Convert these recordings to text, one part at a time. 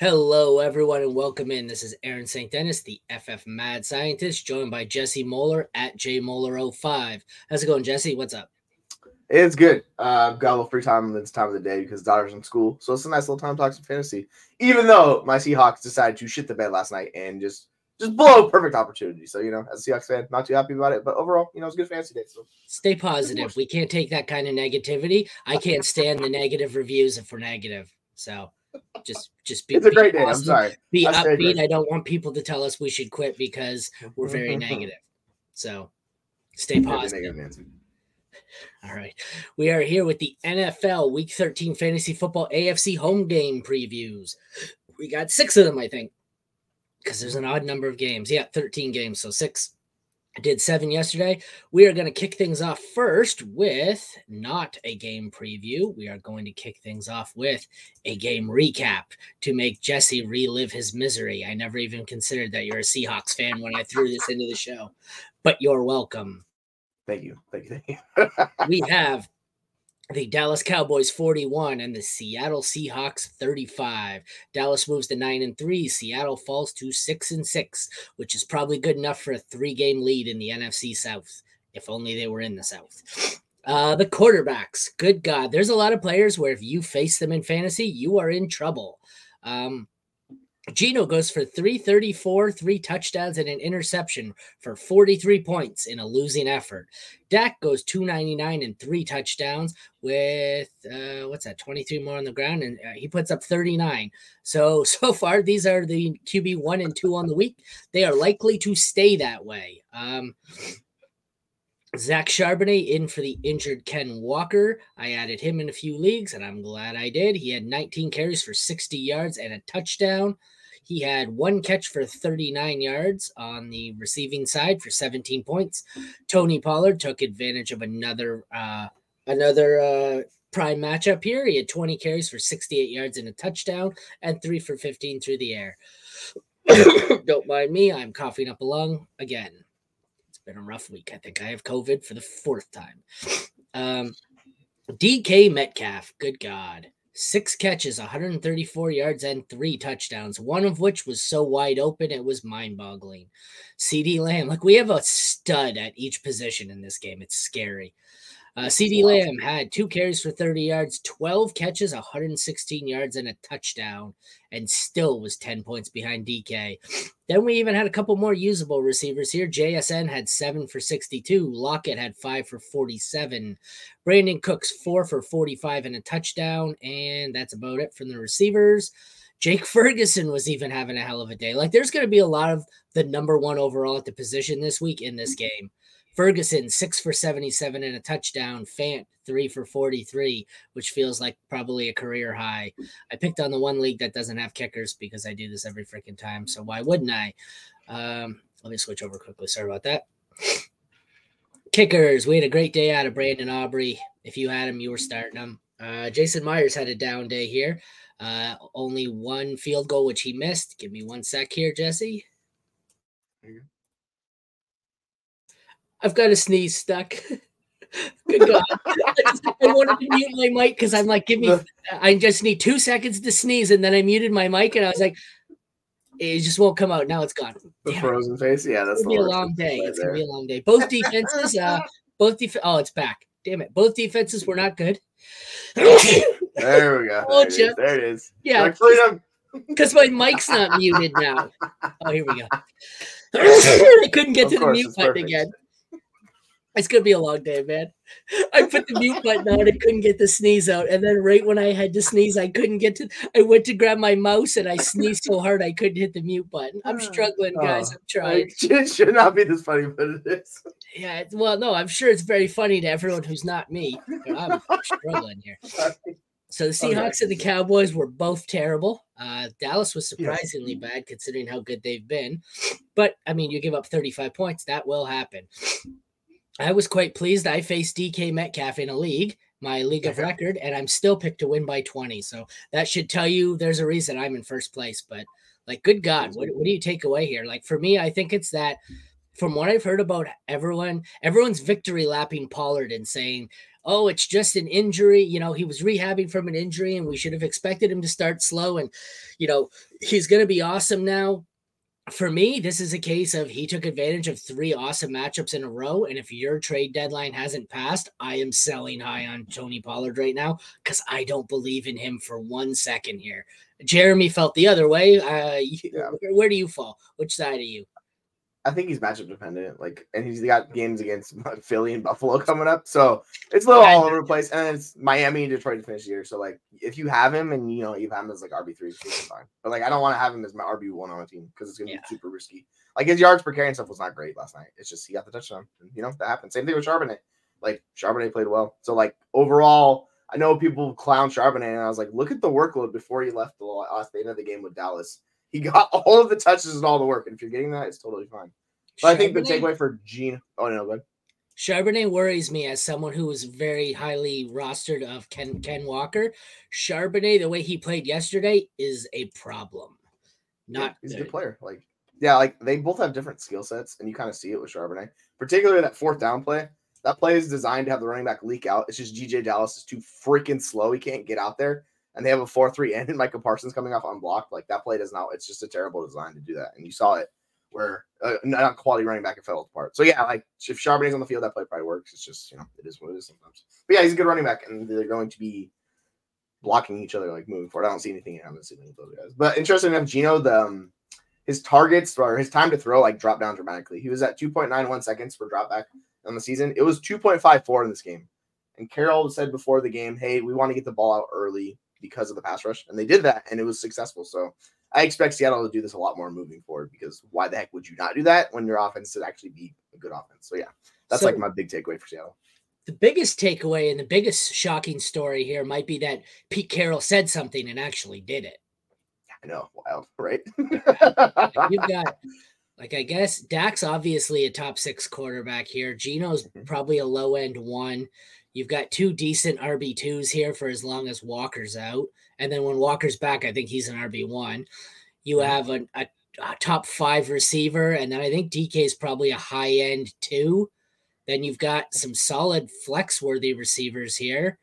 Hello, everyone, and welcome in. This is Aaron St. Dennis, the FF Mad Scientist, joined by Jesse Moeller at jmoeller05. How's it going, Jesse? What's up? It's good. Uh, I've got a little free time this time of the day because daughter's in school, so it's a nice little time to talk some fantasy. Even though my Seahawks decided to shit the bed last night and just just blow a perfect opportunity. So you know, as a Seahawks fan, not too happy about it, but overall, you know, it's a good fantasy day. So stay positive. We can't take that kind of negativity. I can't stand the negative reviews if we're negative. So just just be. It's a great be day. I'm sorry. Be I stay upbeat. I don't want people to tell us we should quit because we're very negative. So stay positive. Negative All right. We are here with the NFL Week 13 Fantasy Football AFC home game previews. We got six of them, I think, because there's an odd number of games. Yeah, 13 games, so six. I did seven yesterday. We are going to kick things off first with not a game preview. We are going to kick things off with a game recap to make Jesse relive his misery. I never even considered that you're a Seahawks fan when I threw this into the show, but you're welcome Thank you. Thank you. Thank you. we have the Dallas Cowboys 41 and the Seattle Seahawks 35. Dallas moves to 9 and 3. Seattle falls to 6 and 6, which is probably good enough for a three-game lead in the NFC South, if only they were in the South. Uh, the quarterbacks, good God, there's a lot of players where if you face them in fantasy, you are in trouble. Um, Gino goes for 334, three touchdowns, and an interception for 43 points in a losing effort. Dak goes 299 and three touchdowns with uh, what's that, 23 more on the ground, and uh, he puts up 39. So, so far, these are the QB one and two on the week. They are likely to stay that way. Um, Zach Charbonnet in for the injured Ken Walker. I added him in a few leagues, and I'm glad I did. He had 19 carries for 60 yards and a touchdown. He had one catch for 39 yards on the receiving side for 17 points. Tony Pollard took advantage of another uh, another uh, prime matchup here. He had 20 carries for 68 yards and a touchdown, and three for 15 through the air. Don't mind me, I'm coughing up a lung again. It's been a rough week. I think I have COVID for the fourth time. Um, DK Metcalf, good God six catches, 134 yards, and three touchdowns, one of which was so wide open it was mind boggling. CeeDee Lamb, like we have a stud at each position in this game. It's scary. Uh, CeeDee Lamb had two carries for 30 yards, 12 catches, 116 yards, and a touchdown, and still was 10 points behind DK. Then we even had a couple more usable receivers here. JSN had seven for 62. Lockett had five for 47. Brandin Cooks, four for 45 and a touchdown. And that's about it from the receivers. Jake Ferguson was even having a hell of a day. Like, there's going to be a lot of the number one overall at the position this week in this game. Ferguson, six for 77 and a touchdown. Fant, three for 43, which feels like probably a career high. I picked on the one league that doesn't have kickers because I do this every freaking time. So why wouldn't I? Um, let me switch over quickly. Sorry about that. Kickers, we had a great day out of Brandon Aubrey. If you had him, you were starting him. Uh, Jason Myers had a down day here. Uh, only one field goal, which he missed. Give me one sec here, Jesse. I've got a sneeze stuck. Good God. I wanted to mute my mic because I'm like, give me, I just need two seconds to sneeze. And then I muted my mic and I was like, it just won't come out. Now it's gone. The Damn frozen face. Yeah, that's gonna be a long day. It's gonna be a long day. Both defenses, uh, both def- oh, it's back. Damn it. Both defenses were not good. There we go. There it is. There it is. yeah, because my mic's not muted now. Oh, here we go. I couldn't get Of to the mute button perfect. again. It's gonna be a long day, man. I put the mute button on, I couldn't get the sneeze out, and then right when I had to sneeze, I couldn't get to. I went to grab my mouse and I sneezed so hard I couldn't hit the mute button. I'm struggling, guys. Oh, I'm trying. Like, it should not be this funny, but it is. Yeah, well, no, I'm sure it's very funny to everyone who's not me. I'm struggling here. So the Okay. Seahawks and the Cowboys were both terrible. Uh, Dallas was Yes. surprisingly bad considering how good they've been. But I mean, you give up 35 points, that will happen. I was quite pleased. I faced DK Metcalf in a league, my league of record, and I'm still picked to win by 20. So that should tell you there's a reason I'm in first place. But like, good God, what, what do you take away here? Like for me, I think it's that from what I've heard about everyone, everyone's victory lapping Pollard and saying, oh, it's just an injury. You know, he was rehabbing from an injury and we should have expected him to start slow. And, you know, he's going to be awesome now. For me, this is a case of he took advantage of three awesome matchups in a row. And if your trade deadline hasn't passed, I am selling high on Tony Pollard right now because I don't believe in him for one second here. Jeremy felt the other way. Uh, yeah. where, where do you fall? Which side are you? I think he's matchup dependent. Like, and he's got games against Philly and Buffalo coming up, so it's a little all over the place. And it's Miami and Detroit to finish the year. So like, if you have him and you know you have him as like RB three, it's fine. But like, I don't want to have him as my RB one on a team because it's gonna yeah. be super risky. Like his yards per carry and stuff was not great last night. It's just he got the touchdown. And, you know that happened. Same thing with Charbonnet. Like Charbonnet played well. So like overall, I know people clown Charbonnet, and I was like, look at the workload before he left the last end of the game with Dallas. He got all of the touches and all the work, and if you're getting that, it's totally fine. But I think the takeaway for Gene. Oh no, good. Charbonnet worries me as someone who was very highly rostered of Ken Ken Walker. Charbonnet, the way he played yesterday, is a problem. Not yeah, he's a good player. Like yeah, like they both have different skill sets, and you kind of see it with Charbonnet, particularly that fourth down play. That play is designed to have the running back leak out. It's just DeeJay Dallas is too freaking slow. He can't get out there. And they have a 4 3 end and Micah Parsons coming off unblocked. Like that play does not, it's just a terrible design to do that. And you saw it where uh, not quality running back it fell apart. So yeah, like if Charbonnet's on the field, that play probably works. It's just you know it is what it is sometimes. But yeah, he's a good running back, and they're going to be blocking each other like moving forward. I don't see anything. I haven't seen any of those guys. But interesting enough, Gino the um, his targets or his time to throw like dropped down dramatically. He was at 2.91 seconds for drop back on the season. It was 2.54 in this game. And Carroll said before the game, "Hey, we want to get the ball out early because of the pass rush," and they did that, and it was successful. So I expect Seattle to do this a lot more moving forward because why the heck would you not do that when your offense should actually be a good offense? So yeah, that's so, like my big takeaway for Seattle. The biggest takeaway and the biggest shocking story here might be that Pete Carroll said something and actually did it. I know, wild, right? You've got like I guess Dak's obviously a top six quarterback here. Gino's mm-hmm. probably a low end one. You've got two decent RB twos here for as long as Walker's out. And then when Walker's back, I think he's an RB one. You have a, a, a, top five receiver, and then I think DK is probably a high end two. Then you've got some solid flex worthy receivers here.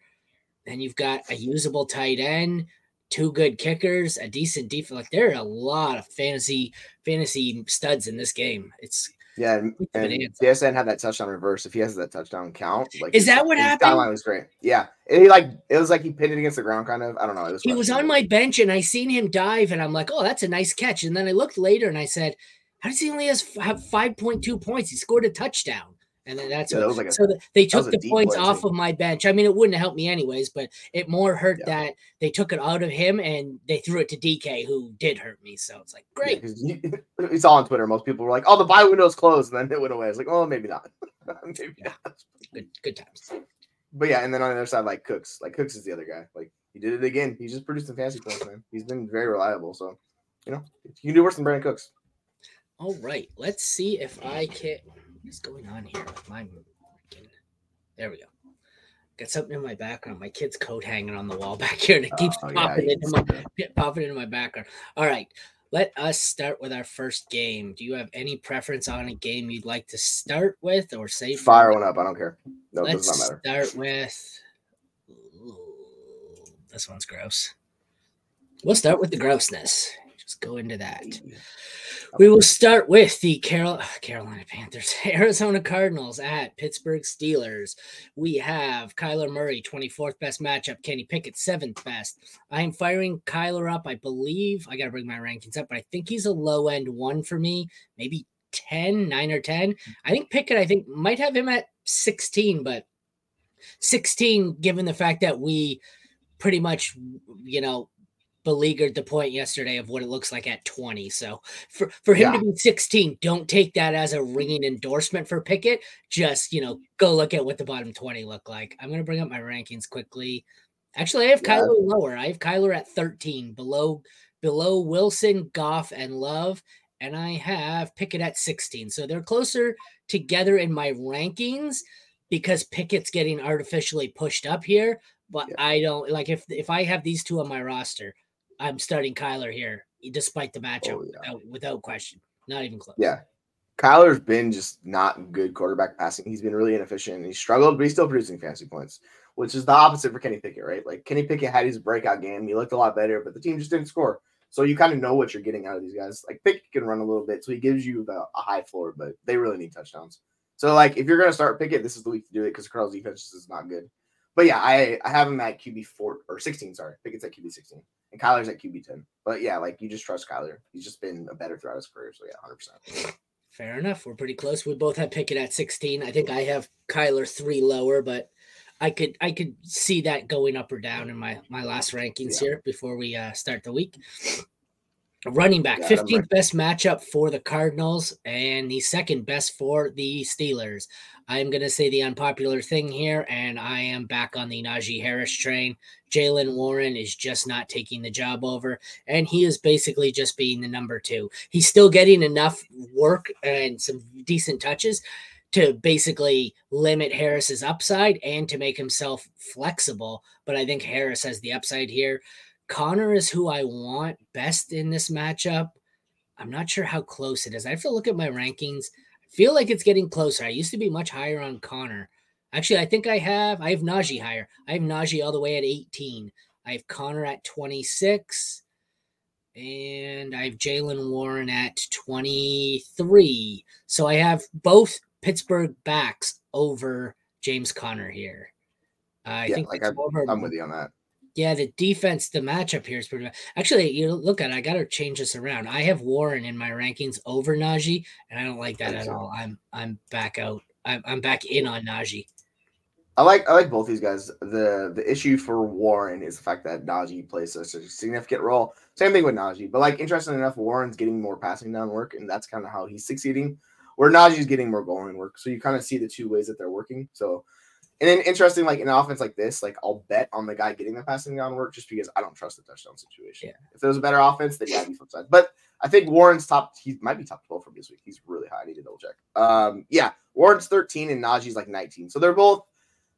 Then you've got a usable tight end, two good kickers, a decent defense. Like there are a lot of fantasy fantasy studs in this game. It's yeah, and, and JSN had that touchdown reverse. If he has that touchdown count, like is that what happened? Timeline was great. Yeah, and he like it was like he pinned it against the ground, kind of. I don't know. Was he was on my bench, and I seen him dive, and I'm like, oh, that's a nice catch. And then I looked later, and I said, how does he only has have five point two points? He scored a touchdown. And then that's yeah, what, like a, so they took the points off of my bench. I mean, it wouldn't have helped me anyways, but it more hurt yeah. that they took it out of him and they threw it to DK, who did hurt me. So it's like great. Yeah, it's all on Twitter. Most people were like, "Oh, the buy window's closed," and then it went away. I was like, "Oh, maybe not. maybe not." Good, good times. But yeah, and then on the other side, like Cooks, like Cooks is the other guy. Like he did it again. He's just producing fantasy points, man. He's been very reliable. So you know, you can do worse than Brandin Cooks. All right, let's see if I can. What is going on here with my there we go. Got something in my background. My kid's coat hanging on the wall back here, and it keeps oh, popping yeah, into my popping into my background. All right, let us start with our first game. Do you have any preference on a game you'd like to start with, or say fire one up? I don't care. No, Let's does not matter. Start with. Ooh, this one's gross. We'll start with the grossness. Just go into that. We will start with the Carol- uh, Carolina Panthers, Arizona Cardinals at Pittsburgh Steelers. We have Kyler Murray, 24th best matchup, Kenny Pickett, 7th best. I am firing Kyler up. I believe I got to bring my rankings up, but I think he's a low end one for me, maybe 10, 9 or 10. I think Pickett, I think, might have him at 16, but 16, given the fact that we pretty much, you know, beleaguered the point yesterday of what it looks like at 20. So for, for him yeah. to be 16, don't take that as a ringing endorsement for Pickett. Just, you know, go look at what the bottom 20 look like. I'm going to bring up my rankings quickly. Actually, I have yeah. Kyler lower. I have Kyler at 13, below below Wilson, Goff, and Love. And I have Pickett at 16. So they're closer together in my rankings because Pickett's getting artificially pushed up here. But yeah. I don't like if if I have these two on my roster, I'm starting Kyler here, despite the matchup, oh, yeah. without, without question. Not even close. Yeah. Kyler's been just not good quarterback passing. He's been really inefficient. He struggled, but he's still producing fantasy points. which is the opposite for Kenny Pickett, right? Like Kenny Pickett had his breakout game. He looked a lot better, but the team just didn't score. So you kind of know what you're getting out of these guys. Like Pickett can run a little bit, so he gives you the, a high floor, but they really need touchdowns. So like if you're gonna start Pickett, this is the week to do it because Carl's defense is not good. But yeah, I I have him at QB four or sixteen. Sorry, Pickett's at QB sixteen, and Kyler's at QB ten. But yeah, like you just trust Kyler. He's just been a better throughout his career. So yeah, hundred percent. Fair enough. We're pretty close. We both have Pickett at 16. I think I have Kyler three lower, but I could I could see that going up or down in my my last rankings yeah. here before we uh, start the week. Running back, yeah, 15th right. best matchup for the Cardinals and the second best for the Steelers. I'm going to say the unpopular thing here, and I am back on the Najee Harris train. Jaylen Warren is just not taking the job over, and he is basically just being the number two. He's still getting enough work and some decent touches to basically limit Harris's upside and to make himself flexible. But I think Harris has the upside here. Conner is who I want best in this matchup. I'm not sure how close it is. I have to look at my rankings. I feel like it's getting closer. I used to be much higher on Conner. Actually, I think I have I have Najee higher. I have Najee all the way at 18. I have Conner at 26. And I have Jaylen Warren at 23. So I have both Pittsburgh backs over James Conner here. Uh, I yeah, think like I'm, over, I'm with you on that. Yeah, the defense, the matchup here is pretty. Bad. Actually, you look at. It, I got to change this around. I have Warren in my rankings over Najee, and I don't like that at all. I'm I'm back out. I'm, I'm back in on Najee. I like I like both these guys. The the issue for Warren is the fact that Najee plays such a significant role. Same thing with Najee, but like interesting enough, Warren's getting more passing down work, and that's kind of how he's succeeding. Where Najee's getting more goal line work, so you kind of see the two ways that they're working. So and then interesting, like in an offense like this, like I'll bet on the guy getting the passing down work just because I don't trust the touchdown situation. Yeah. If there was a better offense, then yeah, be flip side. But I think Warren's top, he might be top 12 from this week. He's really high. I need to double check. Um, yeah, Warren's 13 and Najee's like 19. So they're both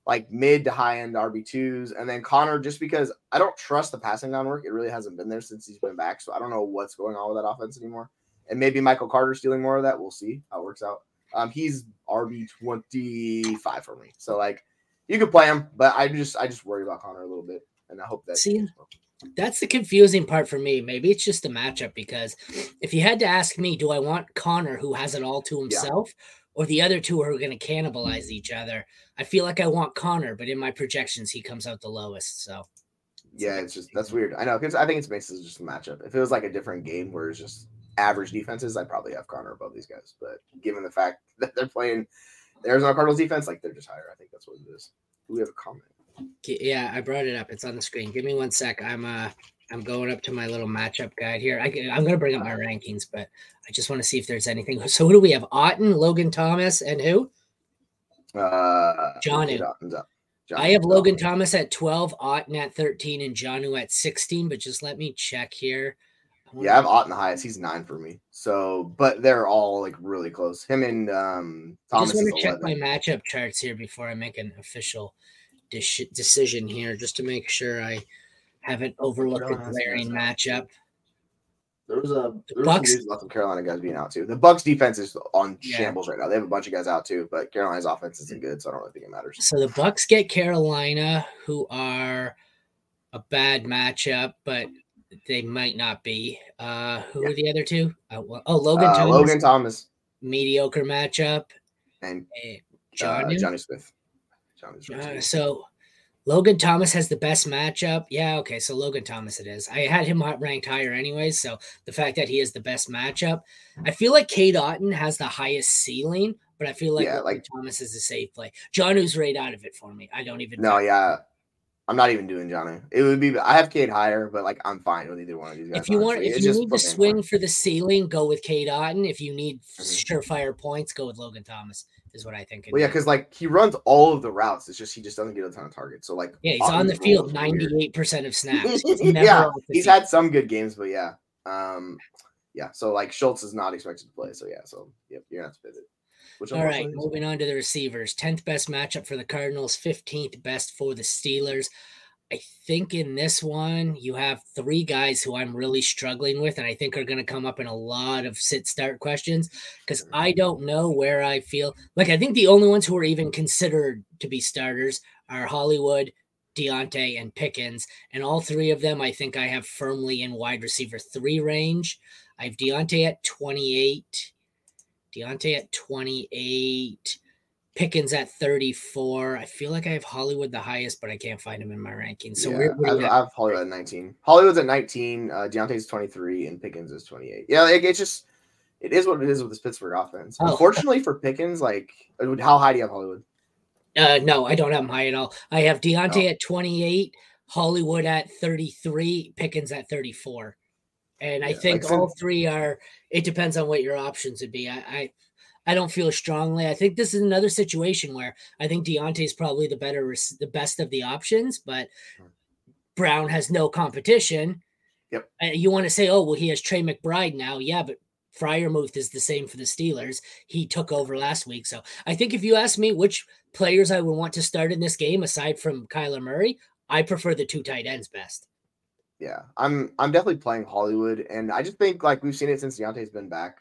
like mid to high end RB2s. And then Conner, just because I don't trust the passing down work, it really hasn't been there since he's been back. So I don't know what's going on with that offense anymore. And maybe Michael Carter stealing more of that. We'll see how it works out. Um, he's RB 25 for me. So like you could play him, but I just I just worry about Conner a little bit, and I hope that. See, that's the confusing part for me. Maybe it's just a matchup because if you had to ask me, do I want Conner who has it all to himself, yeah. or the other two are going to cannibalize each other? I feel like I want Conner, but in my projections, he comes out the lowest. So. Yeah, it's just that's weird. I know because I think it's basically just a matchup. If it was like a different game where it's just average defenses, I'd probably have Conner above these guys. But given the fact that they're playing the Arizona Cardinals defense, like they're just higher. I think that's what it is. Do we have a comment? Yeah, I brought it up. It's on the screen. Give me one sec. I'm uh I'm going up to my little matchup guide here. I, am going to bring up my rankings, but I just want to see if there's anything. So who do we have? Otton, Logan Thomas, and who? Uh, John. I have Logan Thomas at 12, Otton at 13, and Jonnu at 16. But just let me check here. Yeah, I have Otton the highest. He's nine for me. So, but they're all like really close. Him and um, Thomas. I just want to check my matchup charts here before I make an official de- decision here, just to make sure I haven't overlooked a glaring matchup. There was a there Bucks. Was of Carolina guys being out too. The Bucks defense is on yeah. shambles right now. They have a bunch of guys out too, but Carolina's offense isn't good, so I don't really think it matters. So the Bucks get Carolina, who are a bad matchup, but they might not be. Uh, who yeah. are the other two? Uh, oh, Logan uh, Thomas. Logan Thomas. Mediocre matchup. And John uh, Jonnu Smith. Uh, so Logan Thomas has the best matchup. Yeah, okay. So Logan Thomas it is. I had him ranked higher anyways. So the fact that he has the best matchup, I feel like Cade Otton has the highest ceiling, but I feel like, yeah, like Thomas is a safe play. Jonnu's right out of it for me. I don't even. No, yeah. I'm not even doing Johnny. It would be I have Cade higher, but like I'm fine with either one of these guys. If you want, if you need to swing for the ceiling, go with Cade Otton. If you need mm-hmm. surefire points, go with Logan Thomas. Is what I think. Well, yeah, because like he runs all of the routes. It's just he just doesn't get a ton of targets. So like yeah, he's on the field 98 percent of snaps. He's yeah, he's field. had some good games, but yeah, um, yeah. So like Schultz is not expected to play. So yeah, so yep, you're gonna have to pivot. Which All right, moving on to the receivers. 10th best matchup for the Cardinals, 15th best for the Steelers. I think in this one, you have three guys who I'm really struggling with, and I think are going to come up in a lot of sit start questions because mm-hmm. I don't know where I feel. Like, I think the only ones who are even considered to be starters are Hollywood, Diontae, and Pickens. And all three of them, I think I have firmly in wide receiver three range. I have Diontae at 28, Diontae at 28. Pickens at 34. I feel like I have Hollywood the highest, but I can't find him in my rankings. So yeah, I, have, I have Hollywood at 19. Hollywood's at 19. Uh, Diontae's 23, and Pickens is 28. Yeah, it, it's just it is what it is with this Pittsburgh offense. Oh. Unfortunately for Pickens, like how high do you have Hollywood? Uh, no, I don't have him high at all. I have Diontae oh. at 28, Hollywood at 33, Pickens at 34. And I think like all three are. It depends on what your options would be. I, I I don't feel strongly. I think this is another situation where I think Diontae is probably the better, the best of the options, but. Brown has no competition. Yep. Uh, you want to say, oh, well, he has Trey McBride now. Yeah, but Freiermuth is the same for the Steelers. He took over last week. So I think if you ask me which players I would want to start in this game, aside from Kyler Murray, I prefer the two tight ends best. Yeah, I'm I'm definitely playing Hollywood, and I just think like we've seen it since Diontae's been back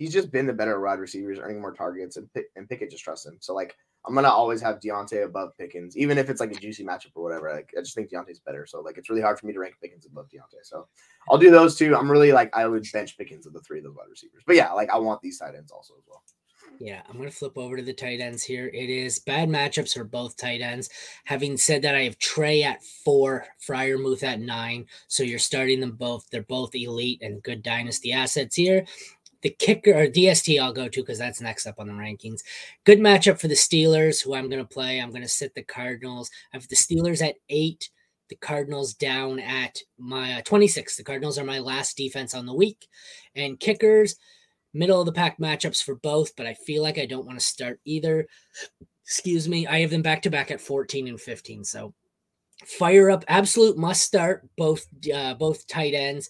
he's just been the better wide receivers, earning more targets, and and Pickett just trusts him. So like I'm gonna always have Diontae above Pickens, even if it's like a juicy matchup or whatever. Like I just think Diontae's better. So like it's really hard for me to rank Pickens above Diontae. So I'll do those two. I'm really like I would bench Pickens of the three of the wide receivers. But yeah, like I want these tight ends also as well. Yeah, I'm going to flip over to the tight ends here. It is bad matchups for both tight ends. Having said that, I have Trey at four, Freiermuth at nine. So you're starting them both. They're both elite and good dynasty assets here the kicker or DST I'll go to because that's next up on the rankings. Good matchup for the Steelers, who I'm going to play. I'm going to sit the Cardinals. I have the Steelers at eight, the Cardinals down at my uh, 26. The Cardinals are my last defense on the week. And kickers, middle of the pack matchups for both, but I feel like I don't want to start either. Excuse me. I have them back to back at 14 and 15. So fire up absolute must start both uh, both tight ends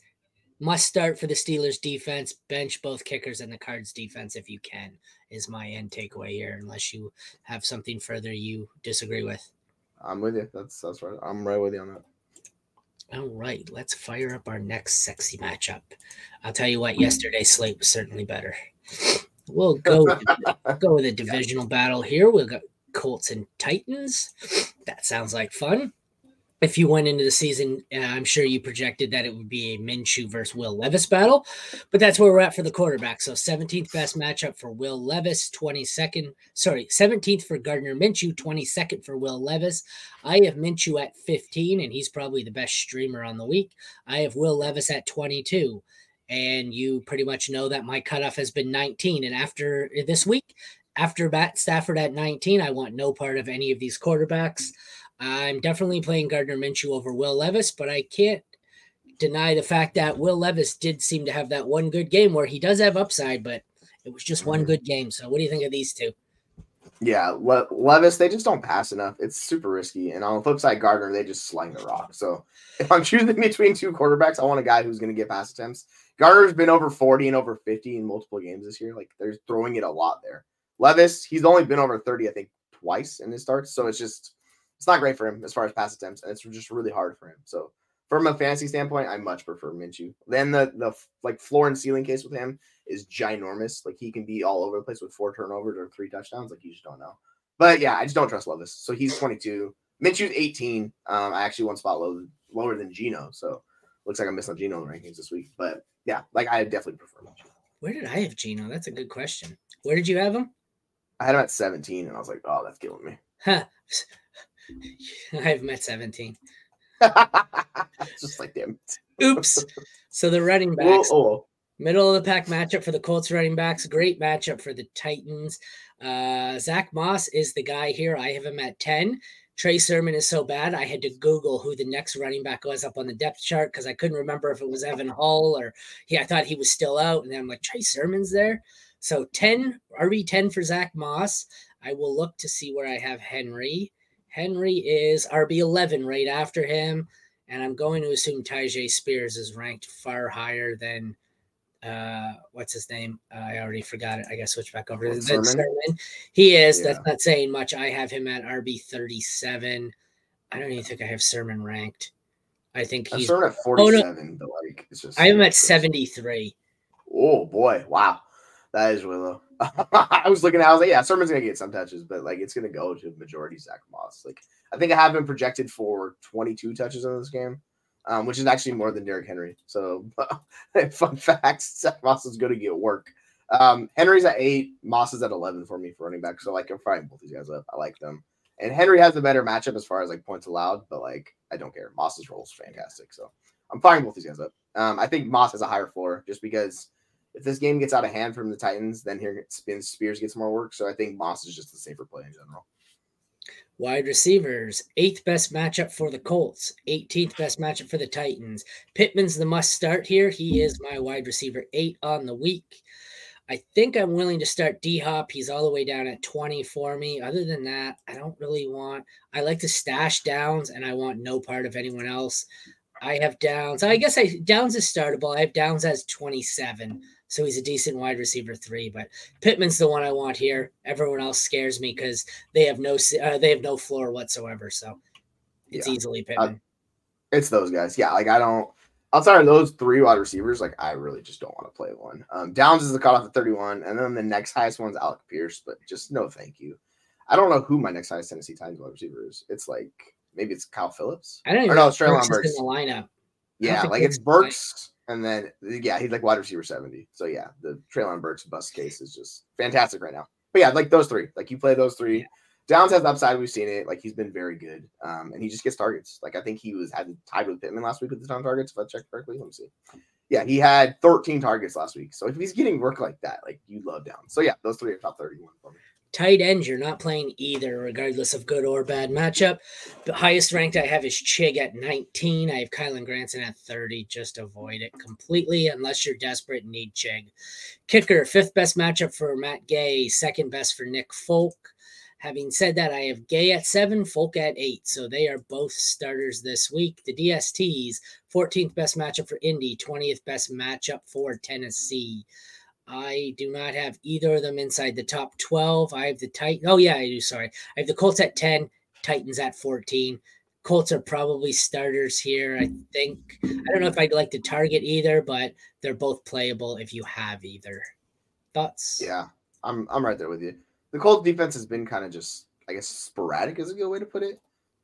must start for the Steelers defense, bench both kickers and the Cards defense if you can, is my end takeaway here, unless you have something further you disagree with. I'm with you. That's that's right. I'm right with you on that. All right, let's fire up our next sexy matchup. I'll tell you what, yesterday's slate was certainly better. We'll go with, go with a divisional battle here. We'll go Colts and Titans. That sounds like fun if you went into the season, uh, I'm sure you projected that it would be a Minshew versus Will Levis battle, but that's where we're at for the quarterback. So 17th best matchup for Will Levis, 22nd, sorry, 17th for Gardner Minshew, 22nd for Will Levis. I have Minshew at 15, and he's probably the best streamer on the week. I have Will Levis at 22, and you pretty much know that my cutoff has been 19. And after this week, after Matt Stafford at 19, I want no part of any of these quarterbacks. I'm definitely playing Gardner Minshew over Will Levis, but I can't deny the fact that Will Levis did seem to have that one good game where he does have upside, but it was just one mm-hmm. good game. So, what do you think of these two? Yeah, Le- Levis, they just don't pass enough. It's super risky. And on the flip side, Gardner, they just sling the rock. So, if I'm choosing between two quarterbacks, I want a guy who's going to get pass attempts. Gardner's been over 40 and over 50 in multiple games this year. Like, they're throwing it a lot there. Levis, he's only been over 30, I think, twice in his starts. So, it's just it's not great for him as far as pass attempts, and it's just really hard for him. So from a fantasy standpoint, I much prefer Minshew. Then the the like floor and ceiling case with him is ginormous. Like he can be all over the place with four turnovers or three touchdowns. Like you just don't know. But yeah, I just don't trust Levis. So he's 22. Minshew's 18. Um, I actually one spot lower, lower than Gino. So looks like I'm missing Gino in the rankings this week. But yeah, like I definitely prefer Minshew. Where did I have Gino? That's a good question. Where did you have him? I had him at 17, and I was like, oh, that's killing me. Huh. I've met 17. Just like damn. Oops. So the running backs, oh. middle of the pack matchup for the Colts running backs. Great matchup for the Titans. Uh, Zach Moss is the guy here. I have him at 10. Trey Sermon is so bad. I had to Google who the next running back was up on the depth chart because I couldn't remember if it was Evan Hull or he. I thought he was still out, and then I'm like Trey Sermon's there. So 10 RB 10 for Zach Moss. I will look to see where I have Henry. Henry is RB11 right after him. And I'm going to assume Tyjae Spears is ranked far higher than uh what's his name? Uh, I already forgot it. I guess switch back over to Sermon. He is. Yeah. That's not saying much. I have him at RB 37. I don't even think I have Sermon ranked. I think he's. starting at 47, but like it's just I am at 73. Oh boy, wow. That is really low. I was looking at I was like, yeah, Sermon's gonna get some touches, but like it's gonna go to majority Zach Moss. Like I think I have been projected for 22 touches in this game, um, which is actually more than Derrick Henry. So fun fact, Zach Moss is gonna get work. Um, Henry's at eight, Moss is at 11 for me for running back. So like I'm frying both these guys up. I like them. And Henry has a better matchup as far as like points allowed, but like I don't care. Moss's role is fantastic. So I'm firing both these guys up. Um, I think Moss has a higher floor just because if this game gets out of hand from the Titans, then here spins Spears gets more work. So I think Moss is just the safer play in general. Wide receivers, eighth best matchup for the Colts, 18th best matchup for the Titans. Pittman's the must start here. He is my wide receiver eight on the week. I think I'm willing to start D Hop. He's all the way down at 20 for me. Other than that, I don't really want, I like to stash downs and I want no part of anyone else. I have Downs. I guess I Downs is startable. I have Downs as 27. So he's a decent wide receiver three, but Pittman's the one I want here. Everyone else scares me because they have no uh, they have no floor whatsoever. So it's Yeah. easily Pittman. It's those guys. Yeah, like I don't outside of those three wide receivers, like I really just don't want to play one. Um, Downs is the cutoff at 31, and then the next highest one's Alec Pierce, but just no thank you. I don't know who my next highest Tennessee Titans wide receiver is. It's like maybe it's Kyle Phillips. I don't even Or know no, if it's Treylon Burks in the lineup. Yeah, like it's. Burks, and then yeah, he's like wide receiver 70. So yeah, the Treylon Burks bust case is just fantastic right now. But yeah, like those three, like you play those three. Yeah. Downs has upside. We've seen it. Like he's been very good, um, and he just gets targets. Like I think he was had tied with Pittman last week with the time targets. If I checked correctly, let me see. Yeah, he had 13 targets last week. So if he's getting work like that, like you love Downs. So yeah, those three are top 31 for me. Tight end, you're not playing either, regardless of good or bad matchup. The highest ranked I have is Chig at 19. I have Kylen Granson at 30. Just avoid it completely unless you're desperate and need Chig. Kicker, fifth best matchup for Matt Gay, second best for Nick Folk. Having said that, I have Gay at seven, Folk at eight. So they are both starters this week. The DSTs, 14th best matchup for Indy, 20th best matchup for Tennessee. I do not have either of them inside the top 12. I have the Titan. Oh, yeah, I do. Sorry. I have the Colts at 10, Titans at 14. Colts are probably starters here. I think. I don't know if I'd like to target either, but they're both playable if you have either. Thoughts? Yeah, I'm I'm right there with you. The Colts defense has been kind of just, I guess, sporadic is a good way to put it.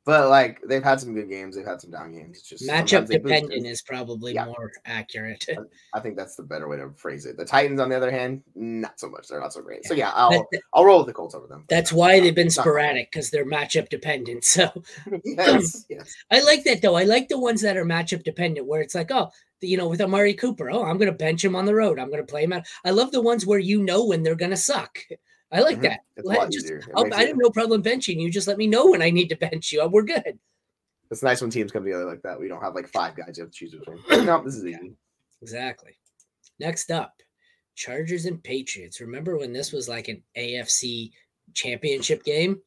But like they've had some good games, they've had some down games. It's just Matchup sometimes they boost dependent is probably Yeah. more accurate. I think that's the better way to phrase it. The Titans, on the other hand, not so much. They're not so great. So yeah, I'll I'll roll with the Colts over them. That's Yeah, why not- they've been sporadic because they're matchup dependent. So yes, yes. I like that though. I like the ones that are matchup dependent, where it's like, oh, you know, with Amari Cooper, oh, I'm going to bench him on the road. I'm going to play him out. I love the ones where you know when they're going to suck. I like Mhm. that. It's a Let- lot just- easier. I'll, makes I have no problem benching you. Just let me know when I need to bench you. We're good. It's nice when teams come together like that. We don't have like five guys you have to choose between. no, this is easy. Exactly. Next up, Chargers and Patriots. Remember when this was like an AFC championship game?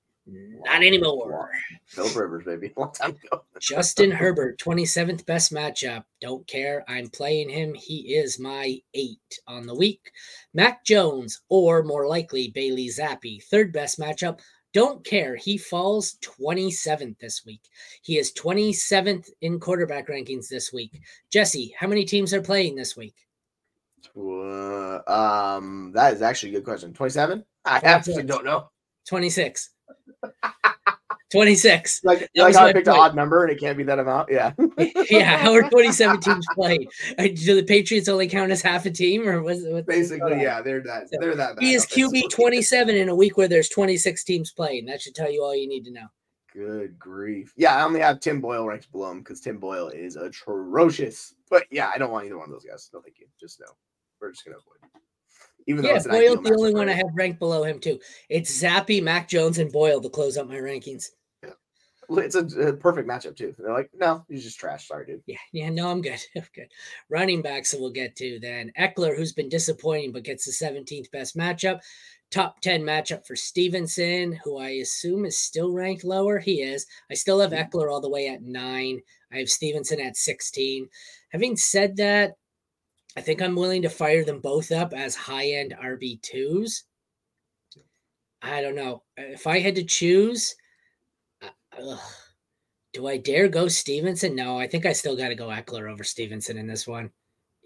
Not anymore. Philip Rivers, baby. Long time ago. Justin Herbert, 27th best matchup. Don't care. I'm playing him. He is my eight on the week. Mac Jones, or more likely Bailey Zappe, third best matchup. Don't care. He falls 27th this week. He is 27th in quarterback rankings this week. Jesse, how many teams are playing this week? Uh, um, that is actually a good question. Twenty-seven. I absolutely don't know. 26. 26. Like, That like was how my I picked an point. odd number and it can't be that amount. Yeah. yeah, how are 27 teams playing? Do the Patriots only count as half a team, or was it Basically, yeah, they're that. So, They're that. He is up there, so- QB 27 in a week where there's 26 teams playing. That should tell you all you need to know. Good grief. Yeah, I only have Tim Boyle ranked below him because Tim Boyle is atrocious. But yeah, I don't want either one of those guys. No, thank you. Just no. We're just gonna avoid. Even though Yeah, Boyle's the only one I have ranked below him, too. It's Zappe, Mac Jones, and Boyle to close up my rankings. Yeah. It's a, a perfect matchup too. They're like, no, he's just trash. Sorry, dude. Yeah, yeah, no, I'm good. I'm good. Running backs that we'll get to then. Ekeler, who's been disappointing but gets the 17th best matchup. Top 10 matchup for Stevenson, who I assume is still ranked lower. He is. I still have Mhm. Ekeler all the way at nine. I have Stevenson at 16. Having said that, I think I'm willing to fire them both up as high end RB2s. I don't know. If I had to choose, uh, Do I dare go Stevenson? No, I think I still got to go Ekeler over Stevenson in this one,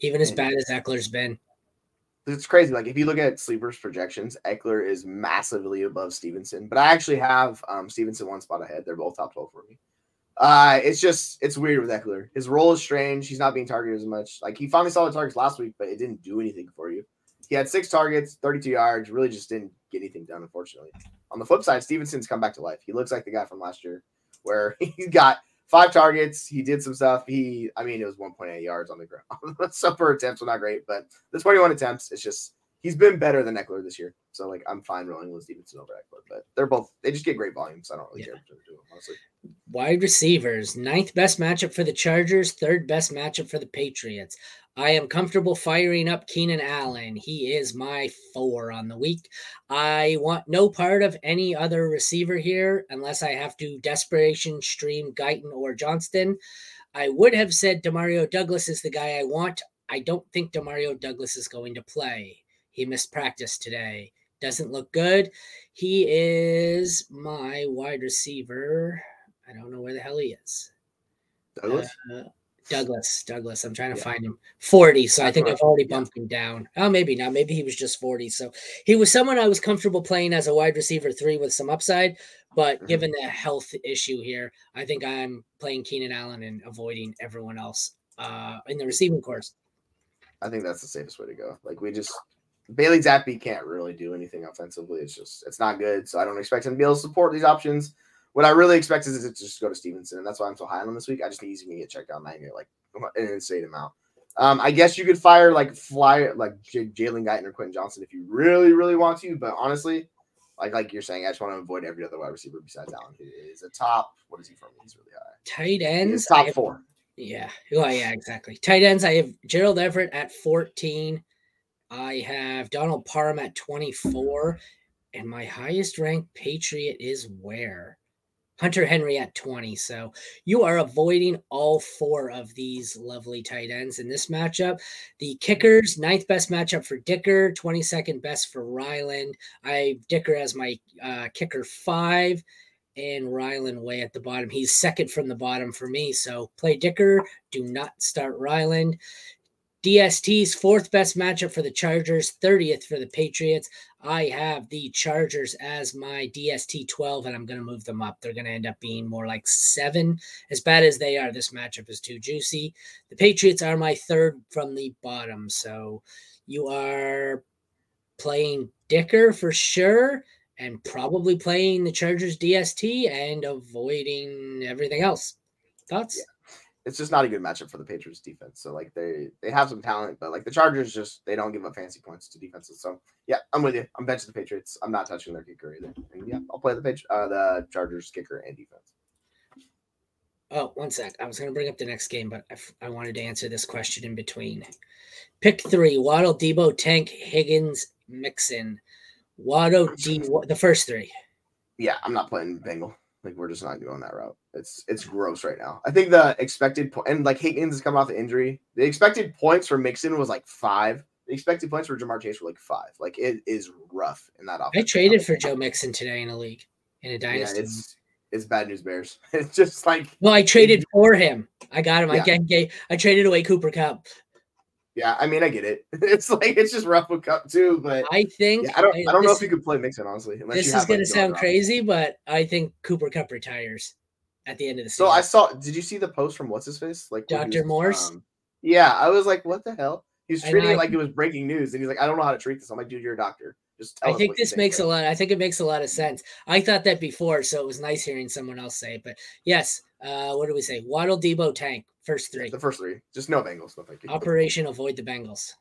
even as bad as Ekeler's been. It's crazy. Like if you look at sleepers projections, Ekeler is massively above Stevenson, but I actually have um, Stevenson one spot ahead. They're both top twelve for me. Uh, it's just it's weird with Ekeler. His role is strange. He's not being targeted as much. Like he finally saw the targets last week, but it didn't do anything for you. He had six targets, 32 yards, really just didn't get anything done, unfortunately. On the flip side, Stevenson's come back to life. He looks like the guy from last year, where he got five targets. He did some stuff. He, I mean, it was 1.8 yards on the ground. Some per attempts were not great, but the 21 attempts, it's just he's been better than Ekeler this year. So like I'm fine rolling with Stevenson over Ekeler, but they're both they just get great volumes. so I don't really yeah. care what they're doing, honestly. Wide receivers, ninth best matchup for the Chargers, third best matchup for the Patriots. I am comfortable firing up Keenan Allen. He is my four on the week. I want no part of any other receiver here unless I have to desperation stream Guyton or Johnston. I would have said Demario Douglas is the guy I want. I don't think Demario Douglas is going to play. He missed practice today. Doesn't look good. He is my wide receiver. I don't know where the hell he is. Douglas? Uh, Douglas. Douglas. I'm trying to yeah. find him. 40. So I think I've already bumped yeah. him down. Oh, maybe not. Maybe he was just 40. So he was someone I was comfortable playing as a wide receiver three with some upside. But mm-hmm. given the health issue here, I think I'm playing Keenan Allen and avoiding everyone else uh, in the receiving course. I think that's the safest way to go. Like we just Bailey Zappe can't really do anything offensively. It's just it's not good. So I don't expect him to be able to support these options. What I really expect is it to just go to Stevenson, and that's why I'm so high on him this week. I just need to get checked out nine like an insane amount. Um, I guess you could fire like fly like J- Jalen Guyton or Quentin Johnston if you really, really want to. But honestly, like like you're saying, I just want to avoid every other wide receiver besides Allen, who is a top. What is he from? He's really high. Tight ends, top have, four. Yeah. Oh, yeah, exactly. Tight ends. I have Gerald Everett at 14. I have Donald Parham at 24. And my highest ranked Patriot is where? Hunter Henry at 20. So you are avoiding all four of these lovely tight ends in this matchup. The kickers, ninth best matchup for Dicker, 22nd best for Ryland. I Dicker as my uh, kicker five and Ryland way at the bottom. He's second from the bottom for me. So play Dicker. Do not start Ryland. DST's fourth best matchup for the Chargers, 30th for the Patriots. I have the Chargers as my DST 12, and I'm going to move them up. They're going to end up being more like seven. As bad as they are, this matchup is too juicy. The Patriots are my third from the bottom. So you are playing Dicker for sure, and probably playing the Chargers DST and avoiding everything else. Thoughts? Yeah it's just not a good matchup for the Patriots defense. So like they they have some talent, but like the Chargers just they don't give up fancy points to defenses. So yeah, I'm with you. I'm benching the Patriots. I'm not touching their kicker either. And yeah, I'll play the page uh, the Chargers kicker and defense. Oh, one sec. I was going to bring up the next game, but I, I wanted to answer this question in between. Pick three: Waddle, Deebo, Tank, Higgins, Mixon. Waddle, D. The first three. Yeah, I'm not playing Bengal. Like we're just not going that route. It's it's gross right now. I think the expected point and like Higgins is coming off the injury. The expected points for Mixon was like five. The expected points for Ja'Marr Chase were like five. Like it is rough in that offense. I traded for Joe Mixon today in a league in a dynasty. Yeah, it's, it's bad news bears. It's just like well, I traded for him. I got him. Yeah. I get I traded away Cooper Kupp. Yeah, I mean, I get it. It's like it's just rough with Kupp too, but I think yeah, I don't. I don't this, know if you could play Mixon honestly. This is going to sound crazy, but I think Cooper Kupp retires at the end of the season. So I saw. Did you see the post from what's his face? Like Doctor Morse. Um, yeah, I was like, what the hell? He's treating it like it was breaking news, and he's like, I don't know how to treat this. I'm like, dude, you're a doctor. Just I think this makes a lot. I think it makes a lot of sense. I thought that before, so it was nice hearing someone else say it. But yes, uh, what do we say? Waddle, Deebo, Tank. First three. The first three. Just no Bengals. No thank you. Operation Avoid the Bengals.